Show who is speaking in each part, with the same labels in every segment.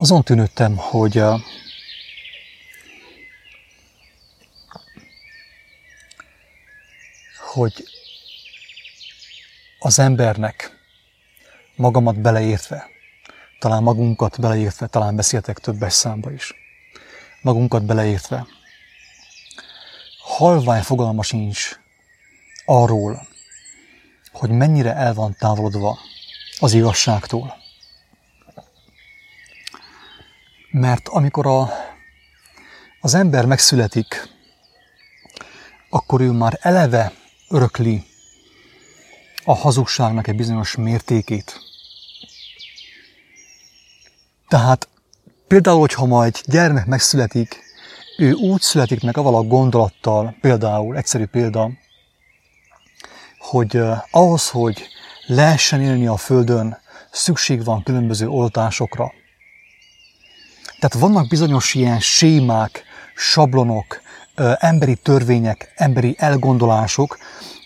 Speaker 1: Azon tűnődtem, hogy hogy az embernek magamat beleértve, talán magunkat beleértve, talán beszéltek többes számba is, magunkat beleértve, halvány fogalma sincs arról, hogy mennyire el van távolodva az igazságtól. Mert amikor a, az ember megszületik, akkor ő már eleve örökli a hazugságnak egy bizonyos mértékét. Tehát például, hogyha majd gyermek megszületik, ő úgy születik meg avval a gondolattal, például, egyszerű példa, hogy uh, ahhoz, hogy lehessen élni a Földön, szükség van különböző oltásokra. Tehát vannak bizonyos ilyen sémák, sablonok, emberi törvények, emberi elgondolások,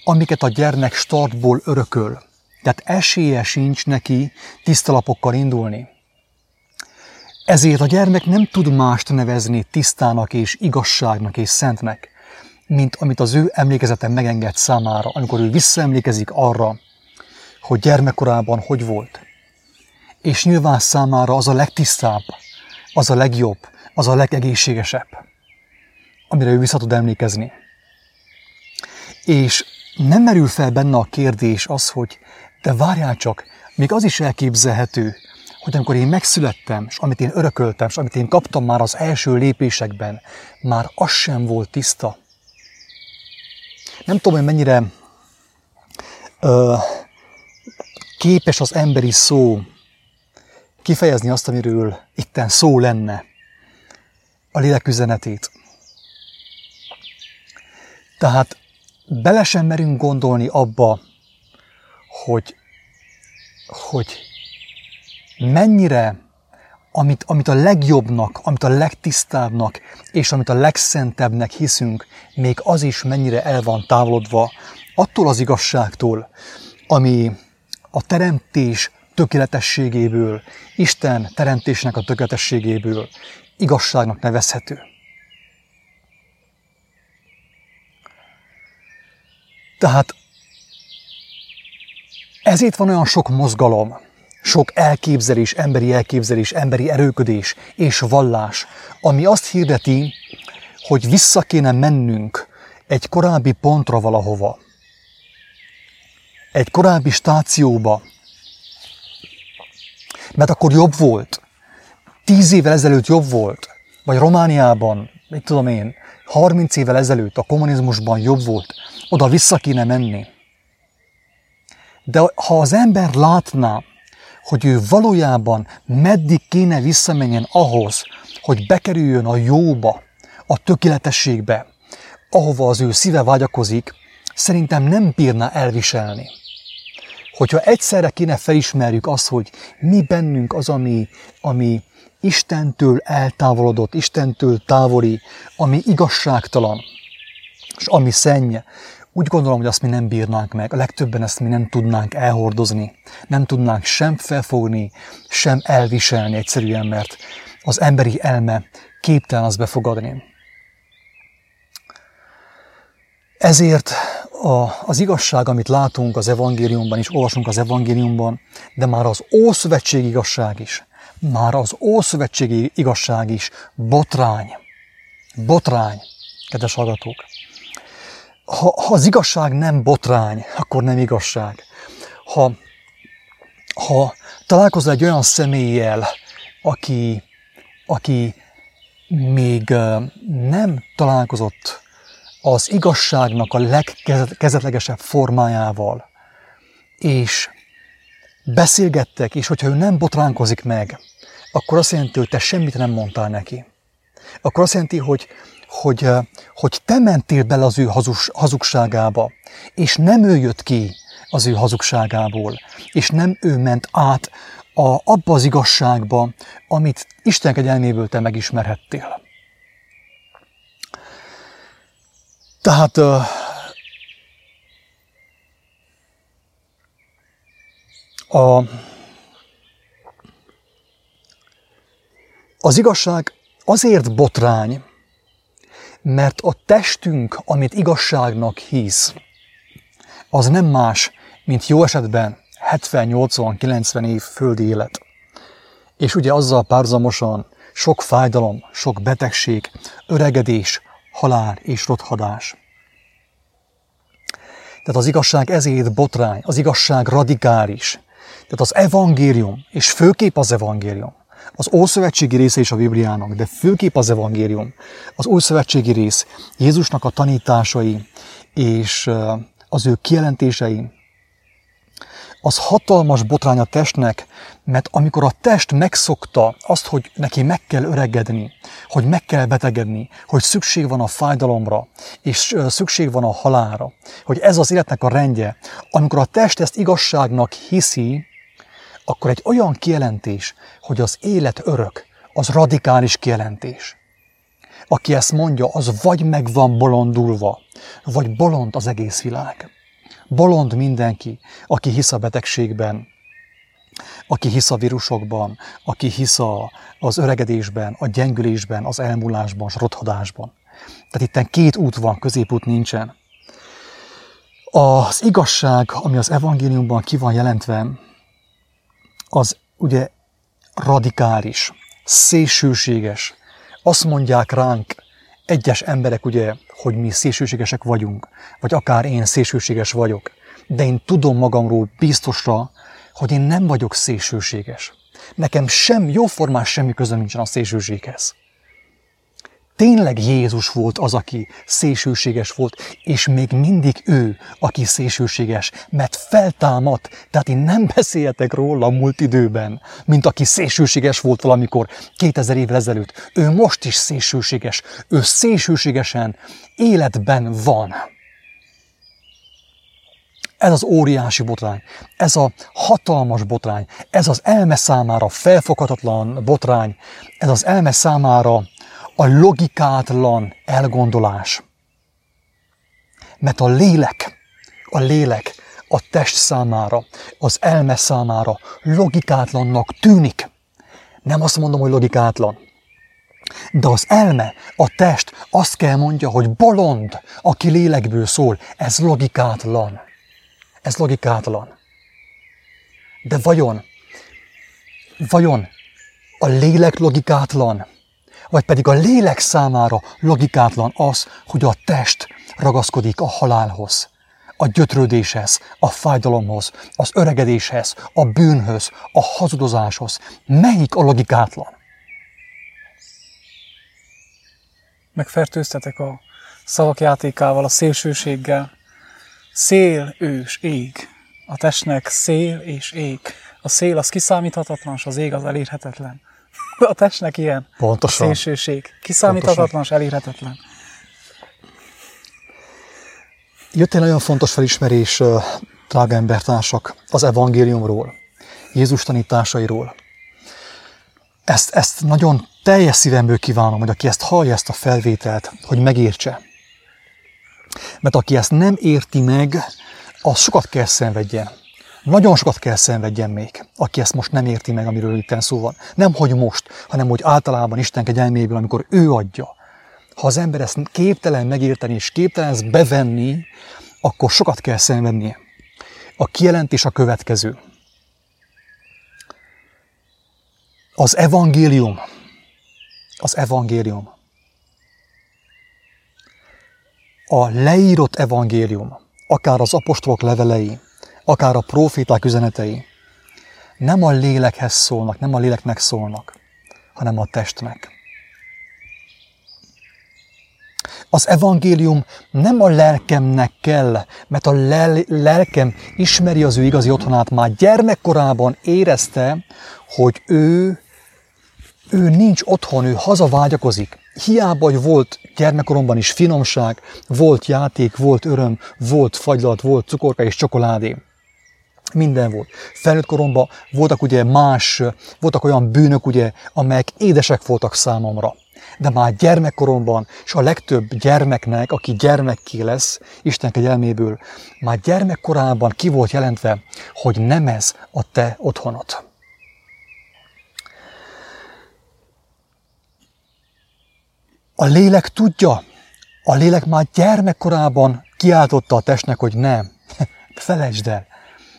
Speaker 1: amiket a gyermek startból örököl. Tehát esélye sincs neki tisztalapokkal indulni. Ezért a gyermek nem tud mást nevezni tisztának és igazságnak és szentnek, mint amit az ő emlékezete megenged számára, amikor ő visszaemlékezik arra, hogy gyermekkorában hogy volt. És nyilván számára az a legtisztább, az a legjobb, az a legegészségesebb, amire ő vissza tud emlékezni. És nem merül fel benne a kérdés az, hogy de várjál csak, még az is elképzelhető, hogy amikor én megszülettem, és amit én örököltem, és amit én kaptam már az első lépésekben, már az sem volt tiszta. Nem tudom, hogy mennyire ö, képes az emberi szó kifejezni azt, amiről itten szó lenne, a lélek üzenetét. Tehát bele sem merünk gondolni abba, hogy, hogy mennyire, amit, amit a legjobbnak, amit a legtisztábbnak, és amit a legszentebbnek hiszünk, még az is mennyire el van távolodva attól az igazságtól, ami a teremtés tökéletességéből, Isten teremtésnek a tökéletességéből igazságnak nevezhető. Tehát ezért van olyan sok mozgalom, sok elképzelés, emberi elképzelés, emberi erőködés és vallás, ami azt hirdeti, hogy vissza kéne mennünk egy korábbi pontra valahova, egy korábbi stációba, mert akkor jobb volt. Tíz évvel ezelőtt jobb volt, vagy Romániában, mit tudom én, 30 évvel ezelőtt a kommunizmusban jobb volt, oda vissza kéne menni. De ha az ember látná, hogy ő valójában meddig kéne visszamenjen ahhoz, hogy bekerüljön a jóba, a tökéletességbe, ahova az ő szíve vágyakozik, szerintem nem bírná elviselni. Hogyha egyszerre kéne felismerjük azt, hogy mi bennünk az, ami, ami Istentől eltávolodott, Istentől távoli, ami igazságtalan, és ami szenny, úgy gondolom, hogy azt mi nem bírnánk meg, a legtöbben ezt mi nem tudnánk elhordozni, nem tudnánk sem felfogni, sem elviselni egyszerűen, mert az emberi elme képtelen azt befogadni. Ezért a, az igazság, amit látunk az evangéliumban is, olvasunk az evangéliumban, de már az Ószövetség igazság is, már az Ószövetségi igazság is botrány. Botrány, kedves hallgatók ha, ha az igazság nem botrány, akkor nem igazság. Ha, ha találkozol egy olyan személlyel, aki, aki még nem találkozott az igazságnak a legkezetlegesebb formájával, és beszélgettek, és hogyha ő nem botránkozik meg, akkor azt jelenti, hogy te semmit nem mondtál neki. Akkor azt jelenti, hogy, hogy, hogy te mentél bele az ő hazus, hazugságába, és nem ő jött ki az ő hazugságából, és nem ő ment át a, abba az igazságba, amit Isten kegyelméből te megismerhettél. Tehát a, Az igazság azért botrány, mert a testünk, amit igazságnak hisz, az nem más, mint jó esetben 70-80-90 év földi élet. És ugye azzal párzamosan sok fájdalom, sok betegség, öregedés, halál és rothadás. Tehát az igazság ezért botrány, az igazság radikális. Tehát az evangélium, és főképp az evangélium, az Ószövetségi része is a Bibliának, de főképp az evangélium, az Ószövetségi rész, Jézusnak a tanításai és az ő kijelentései, az hatalmas botrány a testnek, mert amikor a test megszokta azt, hogy neki meg kell öregedni, hogy meg kell betegedni, hogy szükség van a fájdalomra, és szükség van a halára, hogy ez az életnek a rendje, amikor a test ezt igazságnak hiszi, akkor egy olyan kijelentés, hogy az élet örök, az radikális kijelentés. Aki ezt mondja, az vagy meg van bolondulva, vagy bolond az egész világ. Bolond mindenki, aki hisz a betegségben, aki hisz a vírusokban, aki hisz a, az öregedésben, a gyengülésben, az elmúlásban, a rothadásban. Tehát itt két út van, középút nincsen. Az igazság, ami az evangéliumban ki van jelentve, az ugye radikális, szélsőséges. Azt mondják ránk egyes emberek, ugye, hogy mi szélsőségesek vagyunk, vagy akár én szélsőséges vagyok, de én tudom magamról biztosra, hogy én nem vagyok szélsőséges. Nekem sem jóformás semmi közöm nincsen a szélsőséghez. Tényleg Jézus volt az, aki szélsőséges volt, és még mindig ő, aki szélsőséges, mert feltámadt, tehát én nem beszéltek róla múlt időben, mint aki szélsőséges volt valamikor 2000 évvel ezelőtt. Ő most is szélsőséges, ő szélsőségesen életben van. Ez az óriási botrány, ez a hatalmas botrány, ez az elme számára felfoghatatlan botrány, ez az elme számára a logikátlan elgondolás. Mert a lélek, a lélek a test számára, az elme számára logikátlannak tűnik. Nem azt mondom, hogy logikátlan. De az elme, a test azt kell mondja, hogy bolond, aki lélekből szól. Ez logikátlan. Ez logikátlan. De vajon, vajon a lélek logikátlan? Vagy pedig a lélek számára logikátlan az, hogy a test ragaszkodik a halálhoz, a gyötrődéshez, a fájdalomhoz, az öregedéshez, a bűnhöz, a hazudozáshoz. Melyik a logikátlan?
Speaker 2: Megfertőztetek a szavak játékával, a szélsőséggel. Szél, ős, ég. A testnek szél és ég. A szél az kiszámíthatatlan, és az ég az elérhetetlen. A testnek ilyen
Speaker 1: Pontosan.
Speaker 2: szélsőség. Kiszámíthatatlan és elérhetetlen.
Speaker 1: Jött egy nagyon fontos felismerés, drága embertársak, az evangéliumról, Jézus tanításairól. Ezt, ezt nagyon teljes szívemből kívánom, hogy aki ezt hallja, ezt a felvételt, hogy megértse. Mert aki ezt nem érti meg, az sokat kell szenvedjen. Nagyon sokat kell szenvedjen még, aki ezt most nem érti meg, amiről itt szó van. Nem, hogy most, hanem hogy általában Isten kegyelméből, amikor ő adja. Ha az ember ezt képtelen megérteni és képtelen ezt bevenni, akkor sokat kell szenvednie. A kijelentés a következő. Az evangélium, az evangélium, a leírott evangélium, akár az apostolok levelei, akár a proféták üzenetei nem a lélekhez szólnak, nem a léleknek szólnak, hanem a testnek. Az evangélium nem a lelkemnek kell, mert a lel- lelkem ismeri az ő igazi otthonát, már gyermekkorában érezte, hogy ő, ő nincs otthon, ő hazavágyakozik. Hiába, hogy volt gyermekkoromban is finomság, volt játék, volt öröm, volt fagylat, volt cukorka és csokoládé. Minden volt. Felnőtt koromban voltak ugye más, voltak olyan bűnök, ugye, amelyek édesek voltak számomra. De már gyermekkoromban, és a legtöbb gyermeknek, aki gyermekké lesz, Isten kegyelméből, már gyermekkorában ki volt jelentve, hogy nem ez a te otthonod. A lélek tudja, a lélek már gyermekkorában kiáltotta a testnek, hogy nem, felejtsd el,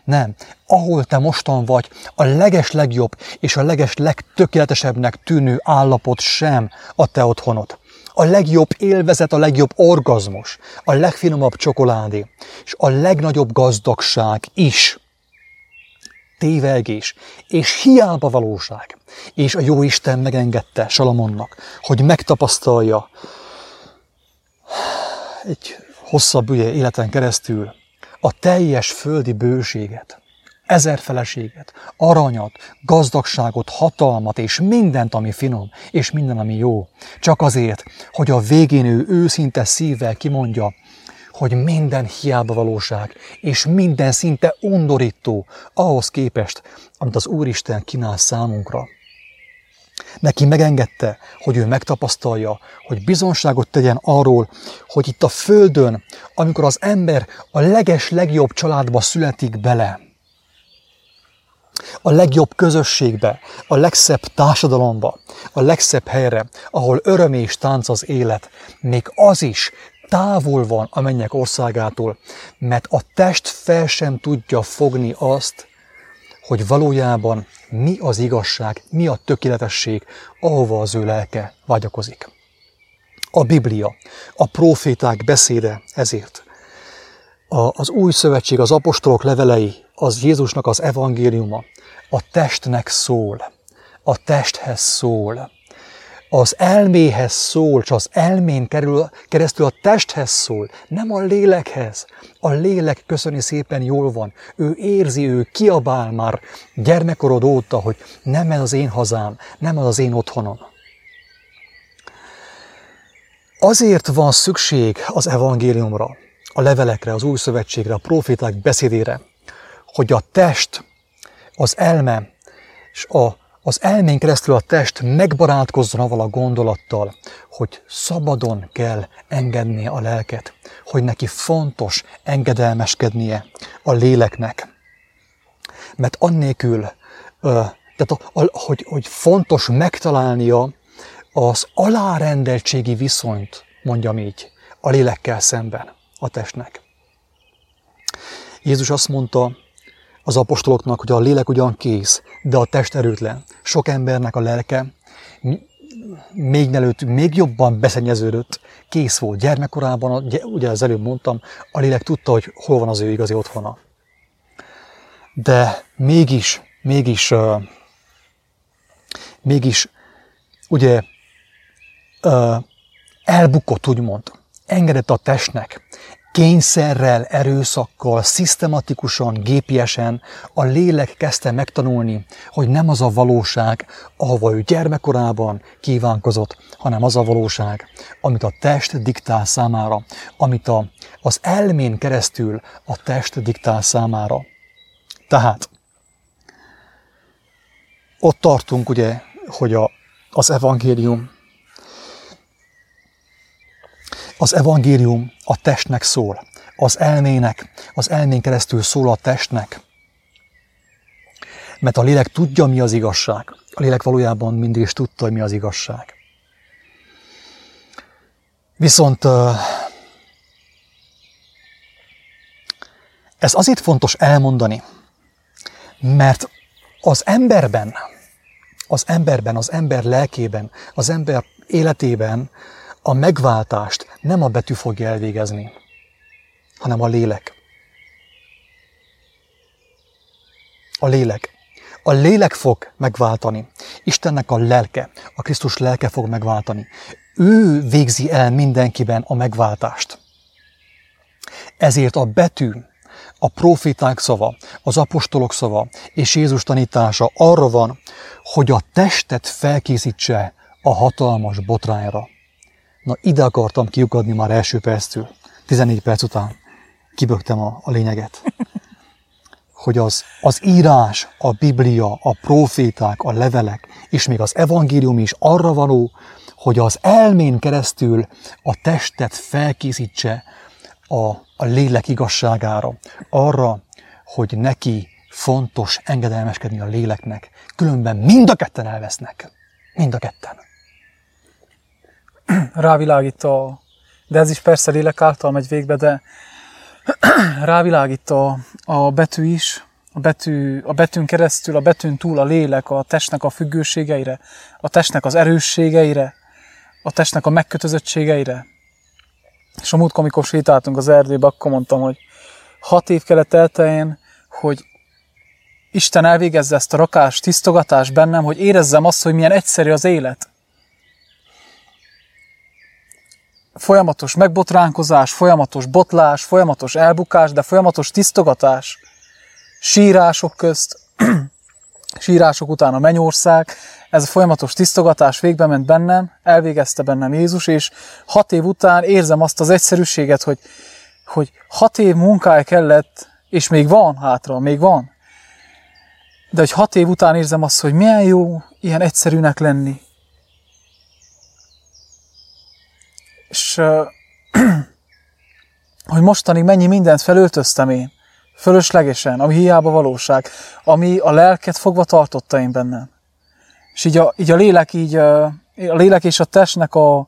Speaker 1: nem. Ahol te mostan vagy, a leges legjobb és a leges legtökéletesebbnek tűnő állapot sem a te otthonod. A legjobb élvezet, a legjobb orgazmus, a legfinomabb csokoládé, és a legnagyobb gazdagság is tévelgés és hiába valóság. És a jó Isten megengedte Salamonnak, hogy megtapasztalja egy hosszabb ugye, életen keresztül a teljes földi bőséget, ezer feleséget, aranyat, gazdagságot, hatalmat és mindent, ami finom, és minden, ami jó. Csak azért, hogy a végén ő őszinte szívvel kimondja, hogy minden hiába valóság, és minden szinte undorító ahhoz képest, amit az Úristen kínál számunkra. Neki megengedte, hogy ő megtapasztalja, hogy bizonságot tegyen arról, hogy itt a Földön, amikor az ember a leges legjobb családba születik bele, a legjobb közösségbe, a legszebb társadalomba, a legszebb helyre, ahol öröm és tánc az élet, még az is távol van a mennyek országától, mert a test fel sem tudja fogni azt, hogy valójában mi az igazság, mi a tökéletesség, ahova az ő lelke vágyakozik. A Biblia, a proféták beszéde ezért. A, az új szövetség, az apostolok levelei, az Jézusnak az evangéliuma, a testnek szól, a testhez szól, az elméhez szól, csak az elmén kerül, keresztül a testhez szól, nem a lélekhez. A lélek köszöni szépen jól van. Ő érzi, ő kiabál már gyermekkorod óta, hogy nem ez az én hazám, nem ez az én otthonom. Azért van szükség az evangéliumra, a levelekre, az új szövetségre, a proféták beszédére, hogy a test, az elme és a az elmén keresztül a test megbarátkozzon avval a gondolattal, hogy szabadon kell engednie a lelket, hogy neki fontos engedelmeskednie a léleknek. Mert annélkül, tehát, hogy, hogy fontos megtalálnia az alárendeltségi viszonyt, mondjam így, a lélekkel szemben, a testnek. Jézus azt mondta, az apostoloknak, hogy a lélek ugyan kész, de a test erőtlen. Sok embernek a lelke még mielőtt még jobban beszennyeződött, kész volt. Gyermekkorában, ugye az előbb mondtam, a lélek tudta, hogy hol van az ő igazi otthona. De mégis, mégis, mégis, ugye, uh, elbukott, úgymond. Engedett a testnek, kényszerrel, erőszakkal, szisztematikusan, gépiesen a lélek kezdte megtanulni, hogy nem az a valóság, ahova ő gyermekkorában kívánkozott, hanem az a valóság, amit a test diktál számára, amit a, az elmén keresztül a test diktál számára. Tehát ott tartunk ugye, hogy a, az evangélium Az evangélium a testnek szól, az elmének, az elmén keresztül szól a testnek. Mert a lélek tudja, mi az igazság. A lélek valójában mindig is tudta, mi az igazság. Viszont ez azért fontos elmondani, mert az emberben, az emberben, az ember lelkében, az ember életében a megváltást nem a betű fogja elvégezni, hanem a lélek. A lélek. A lélek fog megváltani. Istennek a lelke, a Krisztus lelke fog megváltani. Ő végzi el mindenkiben a megváltást. Ezért a betű, a proféták szava, az apostolok szava és Jézus tanítása arra van, hogy a testet felkészítse a hatalmas botrányra. Na ide akartam kiukadni már első perctől. 14 perc után kibögtem a, a lényeget. Hogy az, az írás, a Biblia, a proféták, a levelek, és még az evangélium is arra való, hogy az elmén keresztül a testet felkészítse a, a lélek igazságára, arra, hogy neki fontos engedelmeskedni a léleknek, különben mind a ketten elvesznek. Mind a ketten.
Speaker 2: rávilágít a, de ez is persze lélek által megy végbe, de rávilágít a, a betű is, a, betű, a betűn keresztül, a betűn túl a lélek a testnek a függőségeire, a testnek az erősségeire, a testnek a megkötözöttségeire. És a múltkor, amikor sétáltunk az erdőbe, akkor mondtam, hogy hat év kellett elteljen, hogy Isten elvégezze ezt a rakás, tisztogatás bennem, hogy érezzem azt, hogy milyen egyszerű az élet. Folyamatos megbotránkozás, folyamatos botlás, folyamatos elbukás, de folyamatos tisztogatás. Sírások közt, sírások után a mennyország, ez a folyamatos tisztogatás végbe ment bennem, elvégezte bennem Jézus, és hat év után érzem azt az egyszerűséget, hogy, hogy hat év munkája kellett, és még van hátra, még van. De hogy hat év után érzem azt, hogy milyen jó ilyen egyszerűnek lenni. És hogy mostanig mennyi mindent felöltöztem én, fölöslegesen, ami hiába valóság, ami a lelket fogva tartotta én bennem. És így a, így a lélek, így a, lélek és a testnek a,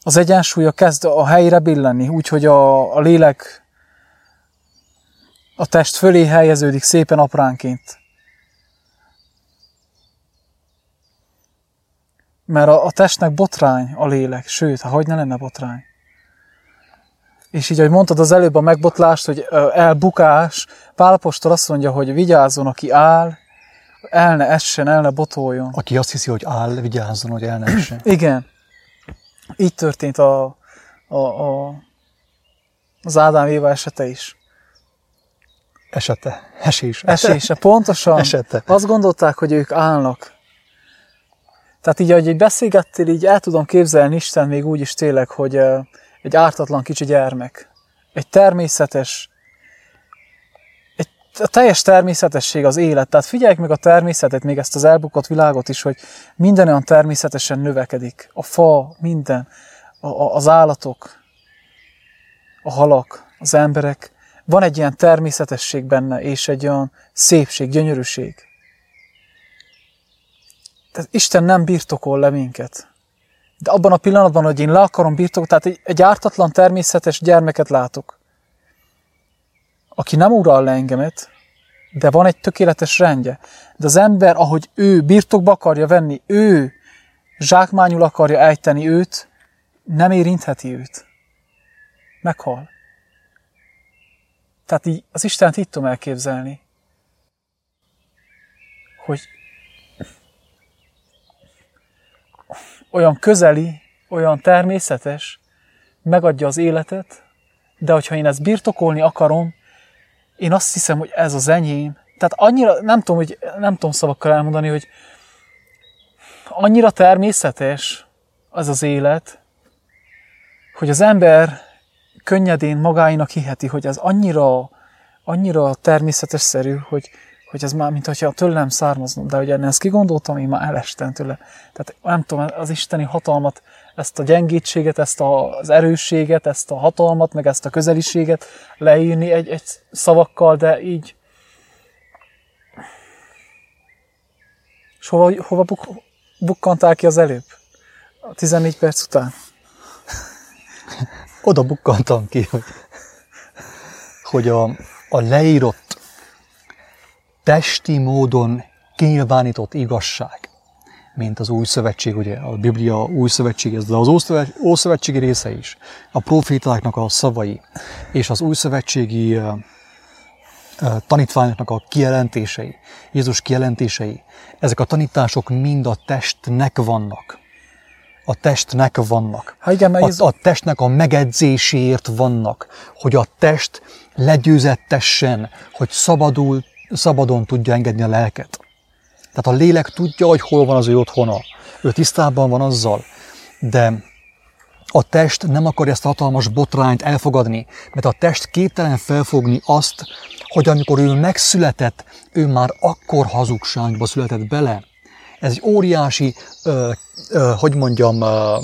Speaker 2: az egyensúlya kezd a helyre billenni, úgyhogy a, a lélek a test fölé helyeződik szépen apránként. Mert a, a testnek botrány a lélek, sőt, ha hogy ne lenne botrány. És így, ahogy mondtad az előbb a megbotlást, hogy elbukás, Pálapostól azt mondja, hogy vigyázzon, aki áll, el ne essen, el ne botoljon.
Speaker 1: Aki azt hiszi, hogy áll, vigyázzon, hogy el ne essen.
Speaker 2: Igen. Így történt a, a, a, az Ádám Éva esete is.
Speaker 1: Esete. Esése.
Speaker 2: Esése, pontosan.
Speaker 1: Esete.
Speaker 2: Azt gondolták, hogy ők állnak. Tehát így, ahogy így beszélgettél, így el tudom képzelni Isten még úgy is tényleg, hogy egy ártatlan kicsi gyermek. Egy természetes, egy a teljes természetesség az élet. Tehát figyeljük meg a természetet, még ezt az elbukott világot is, hogy minden olyan természetesen növekedik. A fa, minden, a, a, az állatok, a halak, az emberek. Van egy ilyen természetesség benne, és egy olyan szépség, gyönyörűség. Tehát Isten nem birtokol le minket. De abban a pillanatban, hogy én le akarom birtokolni, tehát egy, ártatlan természetes gyermeket látok, aki nem ural le engemet, de van egy tökéletes rendje. De az ember, ahogy ő birtokba akarja venni, ő zsákmányul akarja ejteni őt, nem érintheti őt. Meghal. Tehát így az Istent itt tudom elképzelni, hogy olyan közeli, olyan természetes, megadja az életet, de hogyha én ezt birtokolni akarom, én azt hiszem, hogy ez az enyém. Tehát annyira, nem tudom, hogy, nem tudom szavakkal elmondani, hogy annyira természetes az az élet, hogy az ember könnyedén magáinak hiheti, hogy ez annyira, annyira természetes szerű, hogy, hogy ez már, mintha tőlem származna, de hogy ezt kigondoltam, én már elestem tőle. Tehát nem tudom, az isteni hatalmat, ezt a gyengétséget, ezt az erősséget, ezt a hatalmat, meg ezt a közeliséget leírni egy, egy szavakkal, de így És hova, hova buk, bukkantál ki az előbb? A 14 perc után?
Speaker 1: Oda bukkantam ki, hogy, hogy a, a leírott testi módon kinyilvánított igazság, mint az új szövetség, ugye a Biblia új szövetség, ez az ószövetségi része is, a profétáknak a szavai, és az új szövetségi tanítványoknak a kijelentései, Jézus kijelentései, ezek a tanítások mind a testnek vannak. A testnek vannak.
Speaker 2: Ha igen,
Speaker 1: a, a testnek a megedzéséért vannak, hogy a test legyőzettessen, hogy szabadul szabadon tudja engedni a lelket. Tehát a lélek tudja, hogy hol van az ő otthona. Ő tisztában van azzal, de a test nem akarja ezt a hatalmas botrányt elfogadni, mert a test képtelen felfogni azt, hogy amikor ő megszületett, ő már akkor hazugságba született bele. Ez egy óriási, ö, ö, hogy mondjam, ö,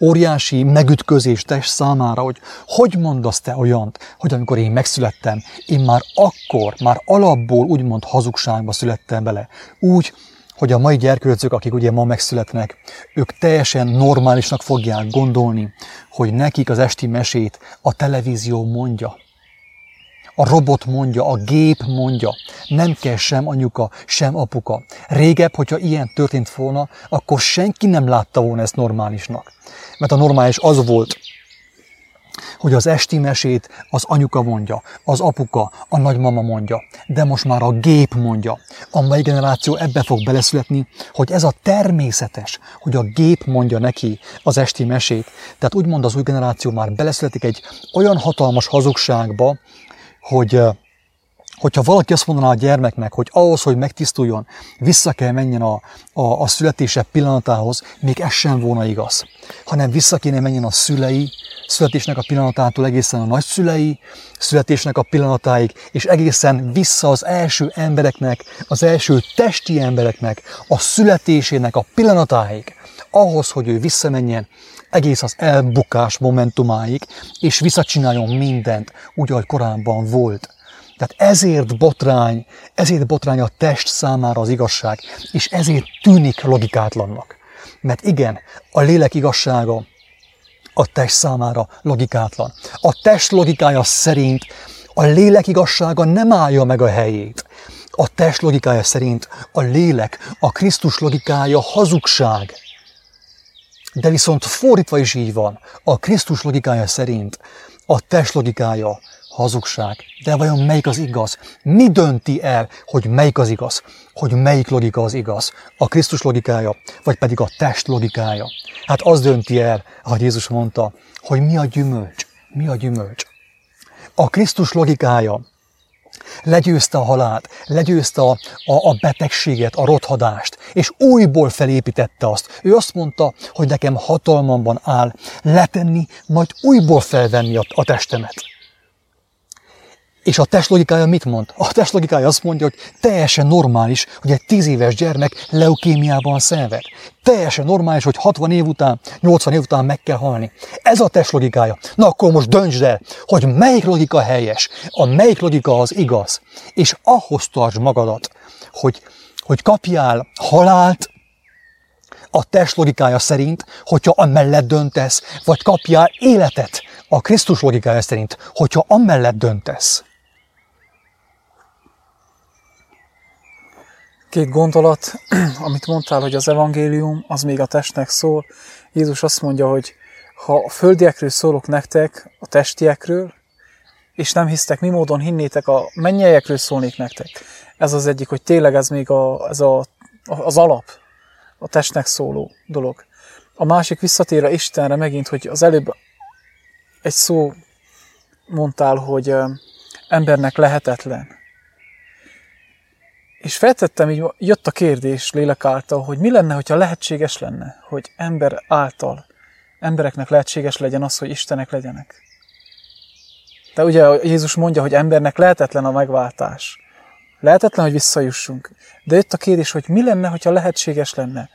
Speaker 1: óriási megütközés test számára, hogy hogy mondasz te olyant, hogy amikor én megszülettem, én már akkor, már alapból úgymond hazugságba születtem bele. Úgy, hogy a mai gyerkőcök, akik ugye ma megszületnek, ők teljesen normálisnak fogják gondolni, hogy nekik az esti mesét a televízió mondja. A robot mondja, a gép mondja. Nem kell sem anyuka, sem apuka. Régebb, hogyha ilyen történt volna, akkor senki nem látta volna ezt normálisnak. Mert a normális az volt, hogy az esti mesét az anyuka mondja, az apuka, a nagymama mondja, de most már a gép mondja. A mai generáció ebbe fog beleszületni, hogy ez a természetes, hogy a gép mondja neki az esti mesét. Tehát úgymond az új generáció már beleszületik egy olyan hatalmas hazugságba, hogy hogyha valaki azt mondaná a gyermeknek, hogy ahhoz, hogy megtisztuljon, vissza kell menjen a, a, a születése pillanatához, még ez sem volna igaz. Hanem vissza kéne menjen a szülei, születésnek a pillanatától egészen a nagyszülei, születésnek a pillanatáig, és egészen vissza az első embereknek, az első testi embereknek, a születésének a pillanatáig, ahhoz, hogy ő visszamenjen egész az elbukás momentumáig, és visszacsináljon mindent, úgy, ahogy korábban volt. Tehát ezért botrány, ezért botrány a test számára az igazság, és ezért tűnik logikátlannak. Mert igen, a lélek igazsága a test számára logikátlan. A test logikája szerint a lélek igazsága nem állja meg a helyét. A test logikája szerint a lélek, a Krisztus logikája hazugság. De viszont fordítva is így van. A Krisztus logikája szerint a test logikája hazugság. De vajon melyik az igaz? Mi dönti el, hogy melyik az igaz? Hogy melyik logika az igaz? A Krisztus logikája, vagy pedig a test logikája? Hát az dönti el, ahogy Jézus mondta, hogy mi a gyümölcs. Mi a gyümölcs? A Krisztus logikája legyőzte a halált, legyőzte a, a, a betegséget, a rothadást, és újból felépítette azt. Ő azt mondta, hogy nekem hatalmamban áll letenni, majd újból felvenni a, a testemet. És a test logikája mit mond? A test logikája azt mondja, hogy teljesen normális, hogy egy 10 éves gyermek leukémiában szenved. Teljesen normális, hogy 60 év után, 80 év után meg kell halni. Ez a test logikája. Na akkor most döntsd el, hogy melyik logika helyes, a melyik logika az igaz. És ahhoz tartsd magadat, hogy, hogy kapjál halált, a test logikája szerint, hogyha amellett döntesz, vagy kapjál életet a Krisztus logikája szerint, hogyha amellett döntesz.
Speaker 2: Két gondolat, amit mondtál, hogy az evangélium, az még a testnek szól. Jézus azt mondja, hogy ha a földiekről szólok nektek, a testiekről, és nem hisztek, mi módon hinnétek, a mennyeiekről szólnék nektek. Ez az egyik, hogy tényleg ez még a, ez a, az alap, a testnek szóló dolog. A másik visszatér Istenre megint, hogy az előbb egy szó mondtál, hogy embernek lehetetlen. És feltettem, így jött a kérdés lélek által, hogy mi lenne, hogyha lehetséges lenne, hogy ember által, embereknek lehetséges legyen az, hogy Istenek legyenek. De ugye Jézus mondja, hogy embernek lehetetlen a megváltás. Lehetetlen, hogy visszajussunk. De jött a kérdés, hogy mi lenne, hogyha lehetséges lenne.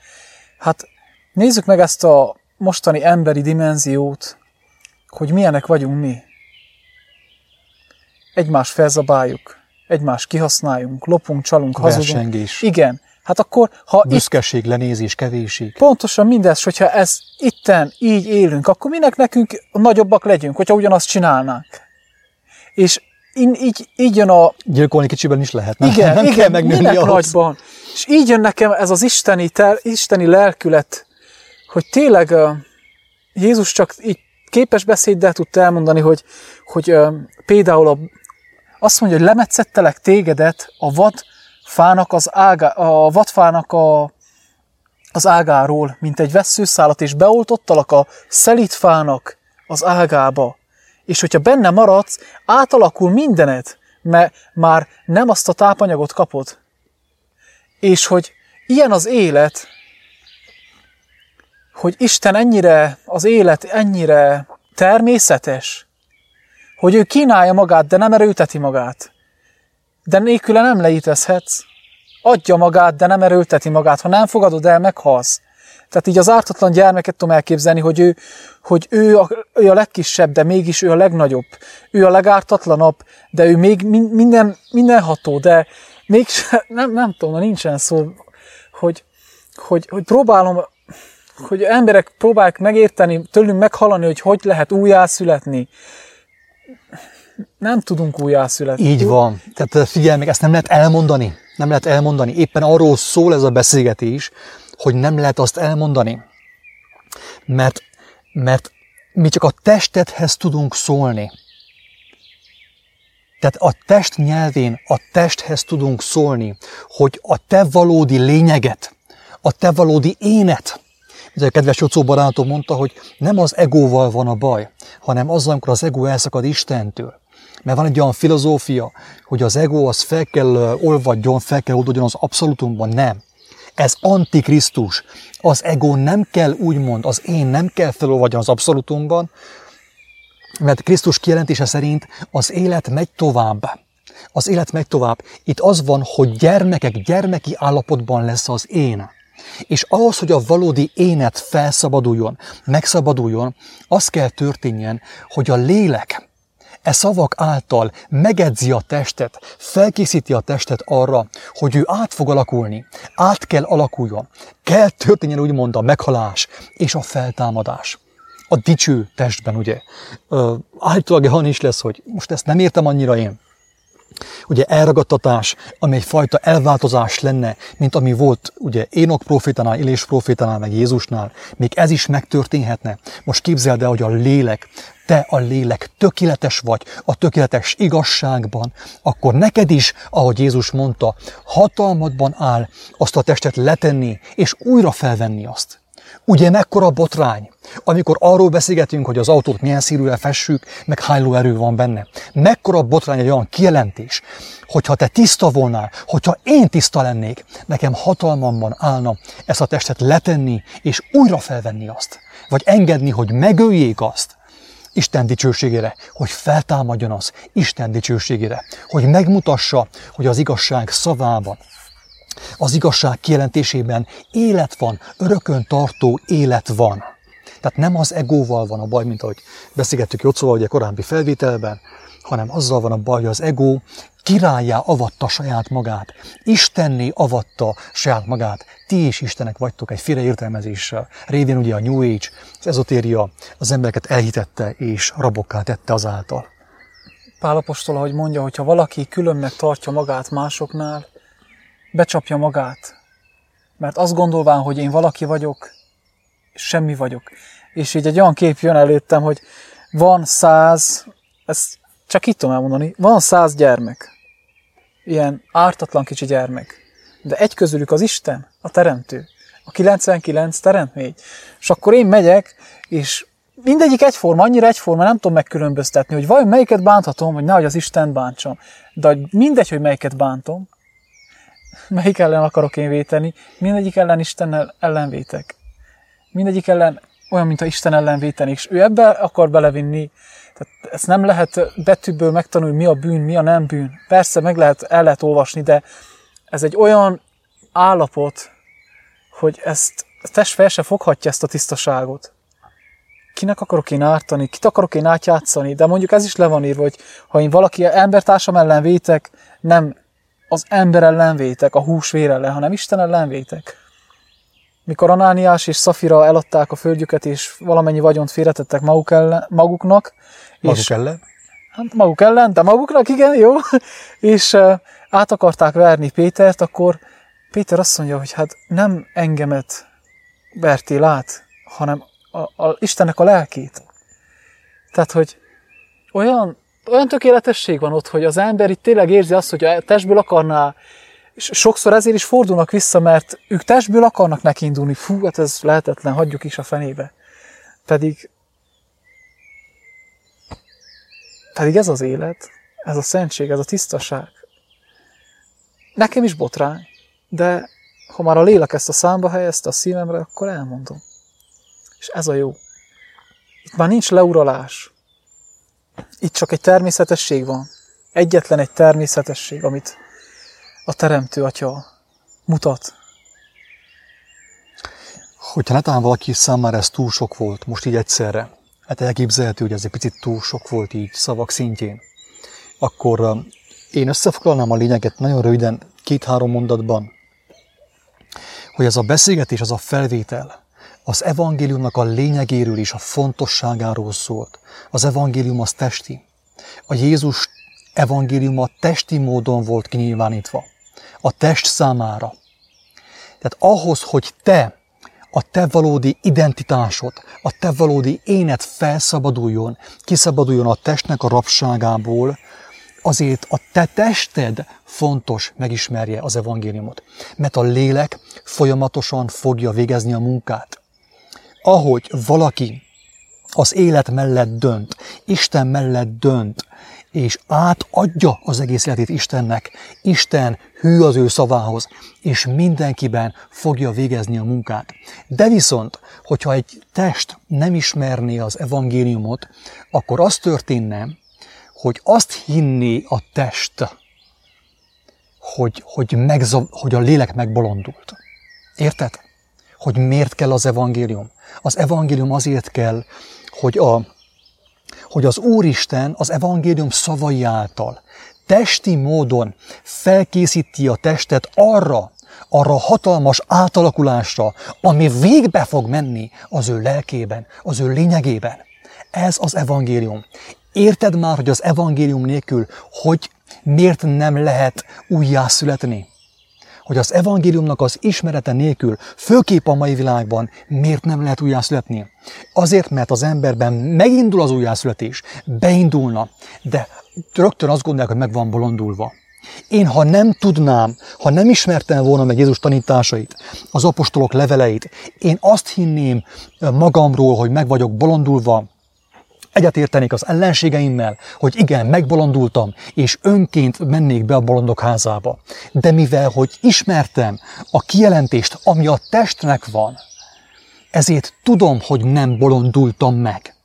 Speaker 2: Hát nézzük meg ezt a mostani emberi dimenziót, hogy milyenek vagyunk mi. Egymást felzabáljuk, egymást kihasználjunk, lopunk, csalunk, hazudunk.
Speaker 1: Versengés.
Speaker 2: Igen. Hát akkor, ha
Speaker 1: Büszkeség, itt... lenézés, kevéség.
Speaker 2: Pontosan mindez, hogyha ez itten így élünk, akkor minek nekünk nagyobbak legyünk, hogyha ugyanazt csinálnánk. És in, így, így jön a...
Speaker 1: Gyilkolni kicsiben is lehet.
Speaker 2: Igen, nem igen, kell minek ahhoz. nagyban. És így jön nekem ez az isteni, ter, isteni lelkület, hogy tényleg uh, Jézus csak így képes beszéddel tudta elmondani, hogy, hogy uh, például a azt mondja, hogy lemetszettelek tégedet a vadfának az ágá, a vadfának a, az ágáról, mint egy vesszőszálat, és beoltottalak a szelítfának az ágába. És hogyha benne maradsz, átalakul mindened, mert már nem azt a tápanyagot kapod. És hogy ilyen az élet, hogy Isten ennyire, az élet ennyire természetes, hogy ő kínálja magát, de nem erőlteti magát. De nélküle nem leítezhetsz. Adja magát, de nem erőlteti magát. Ha nem fogadod el, meghalsz. Tehát így az ártatlan gyermeket tudom elképzelni, hogy ő, hogy ő, a, ő a legkisebb, de mégis ő a legnagyobb. Ő a legártatlanabb, de ő még minden, mindenható, de még nem, nem tudom, nincsen szó, hogy, hogy, hogy próbálom, hogy emberek próbálják megérteni, tőlünk meghalani, hogy hogy lehet újjászületni. Nem tudunk újjászületni.
Speaker 1: Így van. Tehát figyelj meg, ezt nem lehet elmondani. Nem lehet elmondani. Éppen arról szól ez a beszélgetés, hogy nem lehet azt elmondani. Mert, mert mi csak a testethez tudunk szólni. Tehát a test nyelvén, a testhez tudunk szólni, hogy a te valódi lényeget, a te valódi énet, Ugye a kedves Jocó barátom mondta, hogy nem az egóval van a baj, hanem azzal, amikor az ego elszakad Istentől. Mert van egy olyan filozófia, hogy az ego az fel kell olvadjon, fel kell oldódjon az abszolutumban. Nem. Ez antikrisztus. Az ego nem kell úgymond, az én nem kell felolvadjon az abszolutumban, mert Krisztus kijelentése szerint az élet megy tovább. Az élet megy tovább. Itt az van, hogy gyermekek gyermeki állapotban lesz az én. És ahhoz, hogy a valódi énet felszabaduljon, megszabaduljon, az kell történjen, hogy a lélek e szavak által megedzi a testet, felkészíti a testet arra, hogy ő át fog alakulni, át kell alakuljon, kell történjen úgymond a meghalás és a feltámadás a dicső testben, ugye. Állítólag han is lesz, hogy most ezt nem értem annyira én. Ugye elragadtatás, ami egyfajta elváltozás lenne, mint ami volt ugye Énok profétanál, Élés profétanál, meg Jézusnál. Még ez is megtörténhetne. Most képzeld el, hogy a lélek, te a lélek tökéletes vagy a tökéletes igazságban, akkor neked is, ahogy Jézus mondta, hatalmadban áll azt a testet letenni, és újra felvenni azt. Ugye mekkora botrány, amikor arról beszélgetünk, hogy az autót milyen színűre fessük, meg hány erő van benne. Mekkora botrány egy olyan kijelentés, hogyha te tiszta volnál, hogyha én tiszta lennék, nekem hatalmamban állna ezt a testet letenni, és újra felvenni azt. Vagy engedni, hogy megöljék azt, Isten dicsőségére, hogy feltámadjon az Isten dicsőségére, hogy megmutassa, hogy az igazság szavában, az igazság kijelentésében élet van, örökön tartó élet van. Tehát nem az egóval van a baj, mint ahogy beszélgettük Jocóval ugye korábbi felvételben, hanem azzal van a baj, hogy az ego királyá avatta saját magát, Istenné avatta saját magát. Ti is Istenek vagytok egy félreértelmezéssel. Révén ugye a New Age, az ezotéria az embereket elhitette és rabokká tette azáltal.
Speaker 2: Pálapostól, ahogy mondja, hogyha valaki különnek tartja magát másoknál, becsapja magát, mert azt gondolván, hogy én valaki vagyok, semmi vagyok. És így egy olyan kép jön előttem, hogy van száz, ezt csak itt tudom elmondani, van száz gyermek, ilyen ártatlan kicsi gyermek, de egy közülük az Isten, a Teremtő, a 99 teremtmény. És akkor én megyek, és mindegyik egyforma, annyira egyforma, nem tudom megkülönböztetni, hogy vajon melyiket bánthatom, hogy nehogy az Isten bántsam. De mindegy, hogy melyiket bántom, melyik ellen akarok én véteni, mindegyik ellen Isten ellen vétek. Mindegyik ellen olyan, mint a Isten ellen véteni, és ő ebbe akar belevinni. Tehát ezt nem lehet betűből megtanulni, mi a bűn, mi a nem bűn. Persze meg lehet, el lehet olvasni, de ez egy olyan állapot, hogy ezt a test fel se foghatja ezt a tisztaságot. Kinek akarok én ártani, kit akarok én átjátszani, de mondjuk ez is le van írva, hogy ha én valaki embertársam ellen vétek, nem az ember ellen vétek, a húsvér ellen, hanem Isten ellen vétek. Mikor Anániás és Szafira eladták a földjüket, és valamennyi vagyont félretettek maguk ellen, maguknak.
Speaker 1: Maguk és, ellen?
Speaker 2: Hát maguk ellen, de maguknak, igen, jó. És át akarták verni Pétert, akkor Péter azt mondja, hogy hát nem engemet vertél át, hanem a, a Istennek a lelkét. Tehát, hogy olyan olyan tökéletesség van ott, hogy az ember itt tényleg érzi azt, hogy a testből akarná, és sokszor ezért is fordulnak vissza, mert ők testből akarnak neki indulni. Fú, hát ez lehetetlen, hagyjuk is a fenébe. Pedig, pedig ez az élet, ez a szentség, ez a tisztaság. Nekem is botrány, de ha már a lélek ezt a számba helyezte a szívemre, akkor elmondom. És ez a jó. Itt már nincs leuralás, itt csak egy természetesség van. Egyetlen egy természetesség, amit a Teremtő Atya mutat.
Speaker 1: Hogyha netán valaki számára ez túl sok volt, most így egyszerre, hát elképzelhető, hogy ez egy picit túl sok volt így szavak szintjén, akkor én összefoglalnám a lényeget nagyon röviden, két-három mondatban, hogy ez a beszélgetés, az a felvétel az evangéliumnak a lényegéről és a fontosságáról szólt. Az evangélium az testi. A Jézus evangéliuma testi módon volt kinyilvánítva. A test számára. Tehát ahhoz, hogy te, a te valódi identitásod, a te valódi énet felszabaduljon, kiszabaduljon a testnek a rabságából, azért a te tested fontos megismerje az evangéliumot. Mert a lélek folyamatosan fogja végezni a munkát. Ahogy valaki az élet mellett dönt, Isten mellett dönt, és átadja az egész életét Istennek. Isten hű az ő szavához, és mindenkiben fogja végezni a munkát. De viszont, hogyha egy test nem ismerné az evangéliumot, akkor az történne, hogy azt hinné a test, hogy, hogy, megzav, hogy a lélek megbolondult. Érted? Hogy miért kell az evangélium? Az evangélium azért kell, hogy, a, hogy az Úristen az evangélium szavai által testi módon felkészíti a testet arra, arra hatalmas átalakulásra, ami végbe fog menni az ő lelkében, az ő lényegében. Ez az evangélium. Érted már, hogy az evangélium nélkül, hogy miért nem lehet újjászületni? Hogy az evangéliumnak az ismerete nélkül, főképp a mai világban miért nem lehet újjászületni? Azért, mert az emberben megindul az újjászületés, beindulna, de rögtön azt gondolják, hogy meg van bolondulva. Én, ha nem tudnám, ha nem ismertem volna meg Jézus tanításait, az apostolok leveleit, én azt hinném magamról, hogy meg vagyok bolondulva, egyetértenék az ellenségeimmel, hogy igen, megbolondultam, és önként mennék be a bolondok házába. De mivel, hogy ismertem a kijelentést, ami a testnek van, ezért tudom, hogy nem bolondultam meg.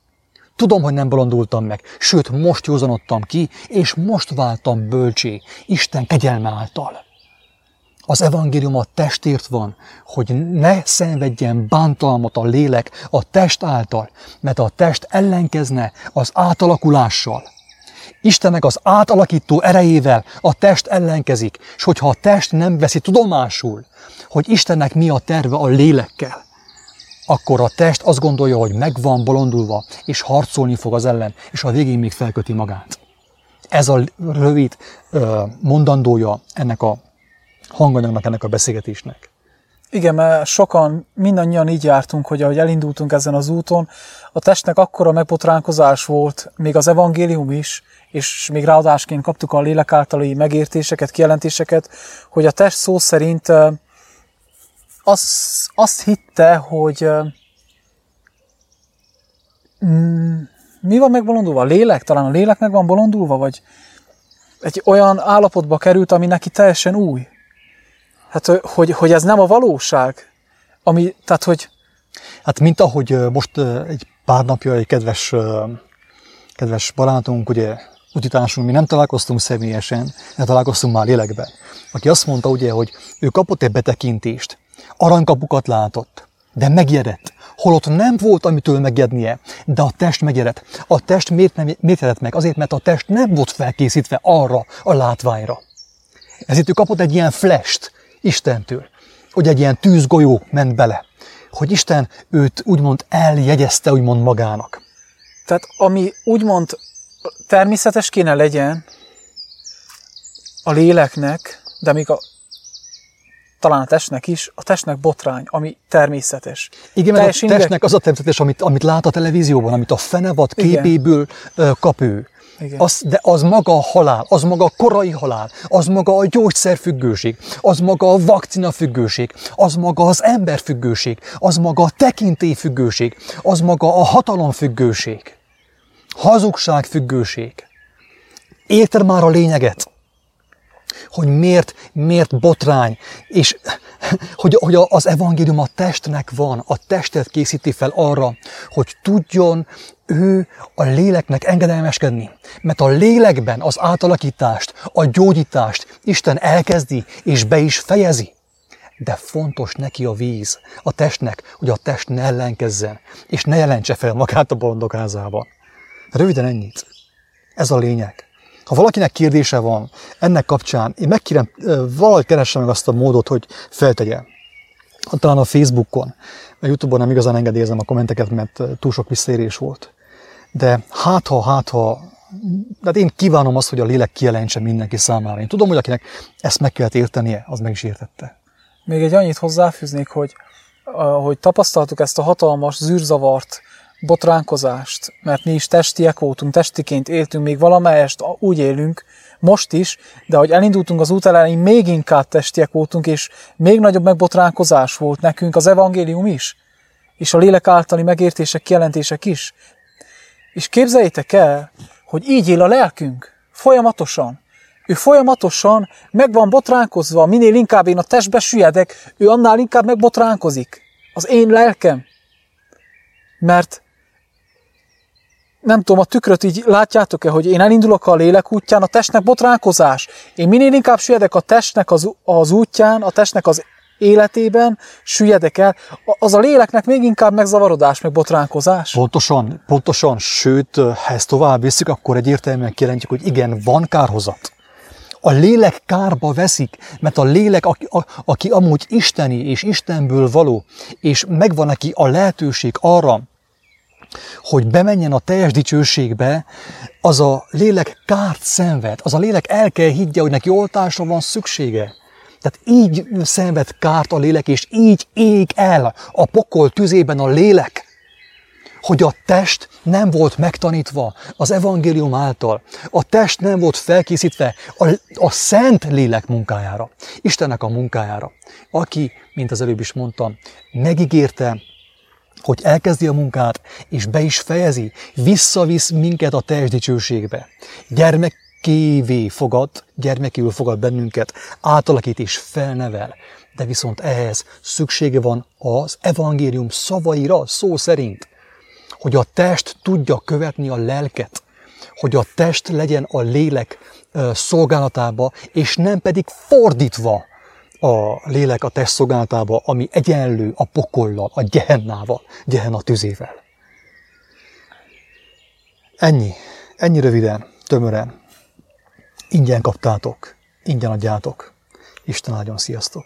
Speaker 1: Tudom, hogy nem bolondultam meg, sőt, most józanodtam ki, és most váltam bölcsé, Isten kegyelme által. Az evangélium a testért van, hogy ne szenvedjen bántalmat a lélek a test által, mert a test ellenkezne az átalakulással. Istennek az átalakító erejével a test ellenkezik, és hogyha a test nem veszi tudomásul, hogy Istennek mi a terve a lélekkel, akkor a test azt gondolja, hogy meg van bolondulva, és harcolni fog az ellen, és a végén még felköti magát. Ez a rövid mondandója ennek a hanganyagnak ennek a beszélgetésnek.
Speaker 2: Igen, mert sokan, mindannyian így jártunk, hogy ahogy elindultunk ezen az úton, a testnek akkora megbotránkozás volt, még az evangélium is, és még ráadásként kaptuk a lélek általi megértéseket, kijelentéseket, hogy a test szó szerint azt, azt hitte, hogy mi van megbolondulva? A lélek? Talán a lélek meg van bolondulva? Vagy egy olyan állapotba került, ami neki teljesen új. Hát, hogy, hogy ez nem a valóság. Ami, tehát, hogy...
Speaker 1: Hát, mint ahogy most egy pár napja egy kedves, kedves barátunk, ugye utitársunk, mi nem találkoztunk személyesen, de találkoztunk már lélekben, aki azt mondta, ugye, hogy ő kapott egy betekintést, aranykapukat látott, de megjedett. Holott nem volt, amitől megjednie, de a test megjedett. A test miért, nem, miért jedett meg? Azért, mert a test nem volt felkészítve arra a látványra. Ezért ő kapott egy ilyen flest, Istentől, hogy egy ilyen tűzgolyó ment bele, hogy Isten őt úgymond eljegyezte úgymond magának.
Speaker 2: Tehát ami úgymond természetes kéne legyen a léleknek, de még a talán a testnek is, a testnek botrány, ami természetes.
Speaker 1: Igen, mert a testnek az a természetes, amit, amit lát a televízióban, amit a fenevad képéből Igen. kap ő. Az, de az maga a halál, az maga a korai halál, az maga a gyógyszerfüggőség, az maga a vakcinafüggőség, az maga az emberfüggőség, az maga a tekintélyfüggőség, az maga a hatalomfüggőség, hazugságfüggőség. Érted már a lényeget? Hogy miért, miért botrány, és hogy, hogy az evangélium a testnek van, a testet készíti fel arra, hogy tudjon ő a léleknek engedelmeskedni. Mert a lélekben az átalakítást, a gyógyítást Isten elkezdi és be is fejezi. De fontos neki a víz, a testnek, hogy a test ne ellenkezzen, és ne jelentse fel magát a bolondok. Röviden ennyit. Ez a lényeg. Ha valakinek kérdése van ennek kapcsán, én megkérem, valahogy keresse meg azt a módot, hogy feltegye. talán a Facebookon, a Youtube-on nem igazán engedélyezem a kommenteket, mert túl sok visszaérés volt. De hát ha, hát ha, hát én kívánom azt, hogy a lélek kijelentse mindenki számára. Én tudom, hogy akinek ezt meg kellett értenie, az meg is értette.
Speaker 2: Még egy annyit hozzáfűznék, hogy, hogy tapasztaltuk ezt a hatalmas zűrzavart, botránkozást, mert mi is testiek voltunk, testiként éltünk, még valamelyest úgy élünk, most is, de hogy elindultunk az út elején, még inkább testiek voltunk, és még nagyobb megbotránkozás volt nekünk az evangélium is, és a lélek általi megértések, kijelentések is. És képzeljétek el, hogy így él a lelkünk, folyamatosan. Ő folyamatosan meg van botránkozva, minél inkább én a testbe süllyedek, ő annál inkább megbotránkozik. Az én lelkem. Mert nem tudom, a tükröt így látjátok-e, hogy én elindulok a lélek útján, a testnek botránkozás. Én minél inkább süllyedek a testnek az, az útján, a testnek az életében, süllyedek el, az a léleknek még inkább megzavarodás, meg botránkozás.
Speaker 1: Pontosan, pontosan, sőt, ha ezt tovább visszük, akkor egyértelműen kijelentjük, hogy igen, van kárhozat. A lélek kárba veszik, mert a lélek, aki, a, aki amúgy isteni és Istenből való, és megvan neki a lehetőség arra, hogy bemenjen a teljes dicsőségbe, az a lélek kárt szenved, az a lélek el kell higgye, hogy neki oltásra van szüksége. Tehát így szenved kárt a lélek, és így ég el a pokol tüzében a lélek, hogy a test nem volt megtanítva az evangélium által. A test nem volt felkészítve a, a szent lélek munkájára, Istennek a munkájára, aki, mint az előbb is mondtam, megígérte, hogy elkezdi a munkát, és be is fejezi, visszavisz minket a teljes dicsőségbe. Gyermekévé fogad, gyermekül fogad bennünket, átalakít és felnevel. De viszont ehhez szüksége van az evangélium szavaira, szó szerint, hogy a test tudja követni a lelket, hogy a test legyen a lélek szolgálatába, és nem pedig fordítva, a lélek a test szolgálatába, ami egyenlő a pokollal, a gyehennával, gyehenna tüzével. Ennyi, ennyi röviden, tömören. Ingyen kaptátok, ingyen adjátok. Isten áldjon, sziasztok!